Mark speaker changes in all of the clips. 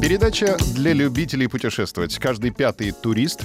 Speaker 1: Передача для любителей путешествовать. Каждый пятый турист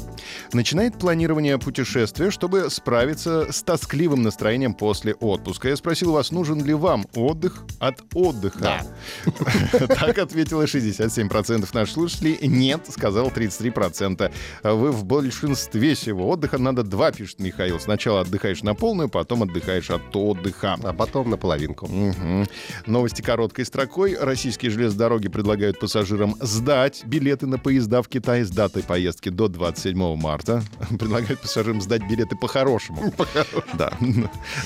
Speaker 1: начинает планирование путешествия, чтобы справиться с тоскливым настроением после отпуска. Я спросил вас, нужен ли вам отдых от отдыха?
Speaker 2: Да.
Speaker 1: Так ответило 67% наших слушателей. Нет, сказал 33%. Вы в большинстве всего. Отдыха надо два, пишет Михаил. Сначала отдыхаешь на полную, потом отдыхаешь от отдыха.
Speaker 2: А потом на половинку.
Speaker 1: Мгм. Новости короткой строкой. Российские железные дороги предлагают пассажирам сдать билеты на поезда в Китай с датой поездки до 27 марта. Предлагают пассажирам сдать билеты по-хорошему. Да.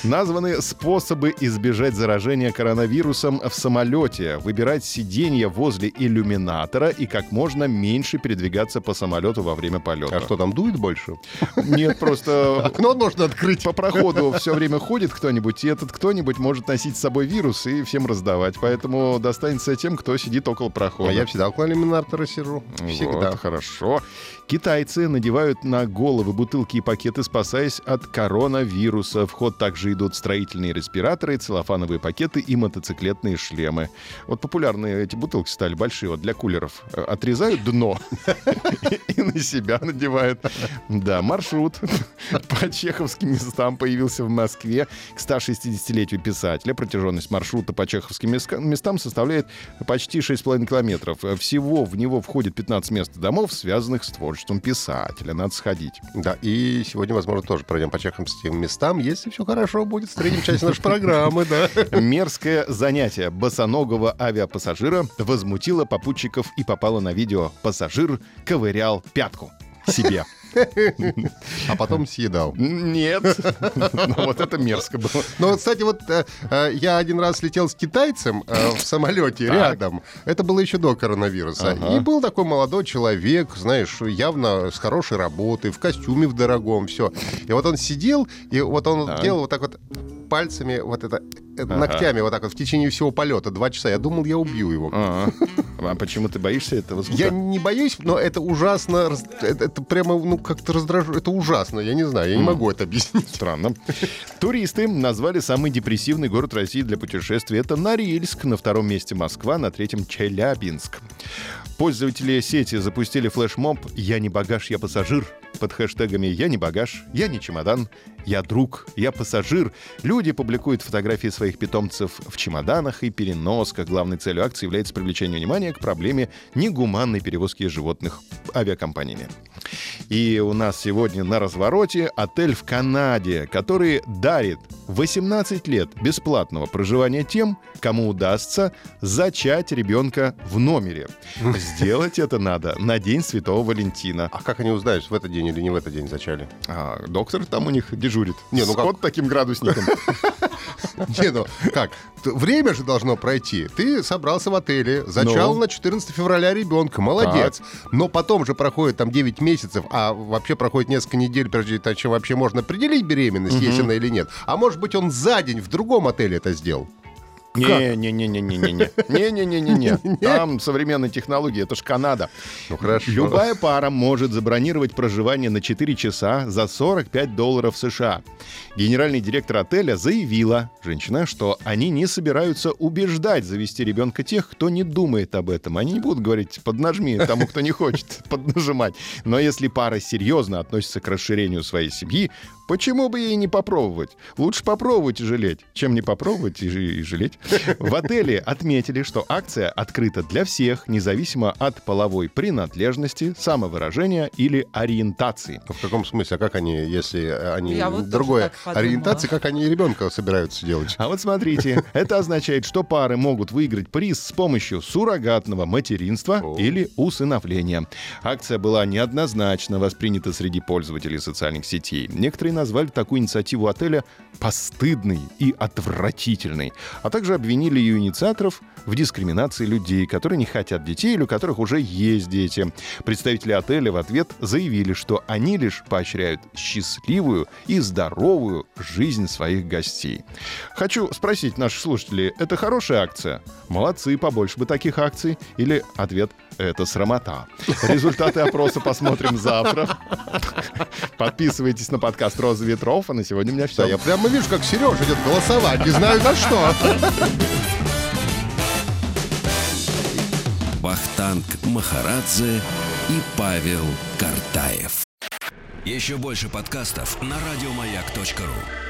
Speaker 1: Названы способы избежать заражения коронавирусом в самолете. Выбирать сиденье возле иллюминатора и как можно меньше передвигаться по самолету во время полета.
Speaker 2: А что там дует больше?
Speaker 1: Нет, просто
Speaker 2: Окно можно открыть.
Speaker 1: по проходу все время ходит кто-нибудь, и этот кто-нибудь может носить с собой вирус и всем раздавать. Поэтому достанется тем, кто сидит около прохода.
Speaker 2: А я всегда иллюминатора сижу. Всегда.
Speaker 1: Вот, хорошо. Китайцы надевают на головы бутылки и пакеты, спасаясь от коронавируса. В ход также идут строительные респираторы, целлофановые пакеты и мотоциклетные шлемы. Вот популярные эти бутылки стали большие, вот для кулеров. Э, Отрезают дно и на себя надевают. Да, маршрут по чеховским местам появился в Москве к 160-летию писателя. Протяженность маршрута по чеховским местам составляет почти 6,5 километров. Всего в него входит 15 мест домов, связанных с творчеством писателя. Надо сходить.
Speaker 2: Да, и сегодня, возможно, тоже пройдем по чеховским местам, если все хорошо будет в третьей части нашей программы, да.
Speaker 1: Мерзкое занятие босоногого авиапассажира возмутило попутчиков и попало на видео. Пассажир ковырял пятку себе.
Speaker 2: А потом съедал.
Speaker 1: Нет. Ну, Вот это мерзко было.
Speaker 2: Ну, кстати, вот э, э, я один раз летел с китайцем э, в самолете рядом. Это было еще до коронавируса. И был такой молодой человек, знаешь, явно с хорошей работы, в костюме в дорогом, все. И вот он сидел, и вот он делал вот так вот пальцами, вот это, э, ногтями вот так вот в течение всего полета, два часа. Я думал, я убью его.
Speaker 1: А А почему ты боишься этого звука?
Speaker 2: Я не боюсь, но это ужасно, это, это прямо, ну, как-то раздражу, это ужасно, я не знаю, я не могу это объяснить.
Speaker 1: Странно. Туристы назвали самый депрессивный город России для путешествий. Это Норильск, на втором месте Москва, на третьем Челябинск. Пользователи сети запустили флешмоб «Я не багаж, я пассажир» под хэштегами «Я не багаж», «Я не чемодан», «Я друг», «Я пассажир». Люди публикуют фотографии своих питомцев в чемоданах и переносках. Главной целью акции является привлечение внимания к проблеме негуманной перевозки животных авиакомпаниями. И у нас сегодня на развороте отель в Канаде, который дарит 18 лет бесплатного проживания тем, кому удастся зачать ребенка в номере. Сделать это надо на День Святого Валентина.
Speaker 2: А как они узнают, в этот день или не в этот день зачали?
Speaker 1: А, доктор там у них дежурит.
Speaker 2: Не, ну
Speaker 1: С
Speaker 2: как-
Speaker 1: вот таким градусником.
Speaker 2: Не, ну как? Время же должно пройти. Ты собрался в отеле, зачал
Speaker 1: Ну?
Speaker 2: на 14 февраля ребенка, молодец. Но потом же проходит там 9 месяцев, а вообще проходит несколько недель, прежде чем вообще можно определить беременность, есть она или нет. А может быть, он за день в другом отеле это сделал?
Speaker 1: Не-не-не-не-не-не. Не-не-не-не-не. Там современные технологии, это ж Канада.
Speaker 2: Ну хорошо.
Speaker 1: Любая пара может забронировать проживание на 4 часа за 45 долларов США. Генеральный директор отеля заявила, женщина, что они не собираются убеждать завести ребенка тех, кто не думает об этом. Они не будут говорить, поднажми тому, кто не хочет поднажимать. Но если пара серьезно относится к расширению своей семьи, почему бы ей не попробовать? Лучше попробовать и жалеть, чем не попробовать и, и жалеть. В отеле отметили, что акция открыта для всех, независимо от половой принадлежности, самовыражения или ориентации.
Speaker 2: Ну, В каком смысле? А как они, если они
Speaker 3: Я вот подумала.
Speaker 2: ориентации, как они ребенка собираются делать?
Speaker 1: А вот смотрите, это означает, что пары могут выиграть приз с помощью суррогатного материнства
Speaker 2: О.
Speaker 1: или усыновления. Акция была неоднозначно воспринята среди пользователей социальных сетей. Некоторые назвали такую инициативу отеля постыдной и отвратительной, а также также обвинили ее инициаторов в дискриминации людей, которые не хотят детей или у которых уже есть дети. Представители отеля в ответ заявили, что они лишь поощряют счастливую и здоровую жизнь своих гостей. Хочу спросить наших слушателей, это хорошая акция? Молодцы, побольше бы таких акций. Или ответ это срамота. Результаты опроса посмотрим завтра. Подписывайтесь на подкаст «Роза ветров», а на сегодня у меня все.
Speaker 2: Да, я прямо вижу, как Сережа идет голосовать, не знаю за что.
Speaker 4: Вахтанг Махарадзе и Павел Картаев. Еще больше подкастов на радиомаяк.ру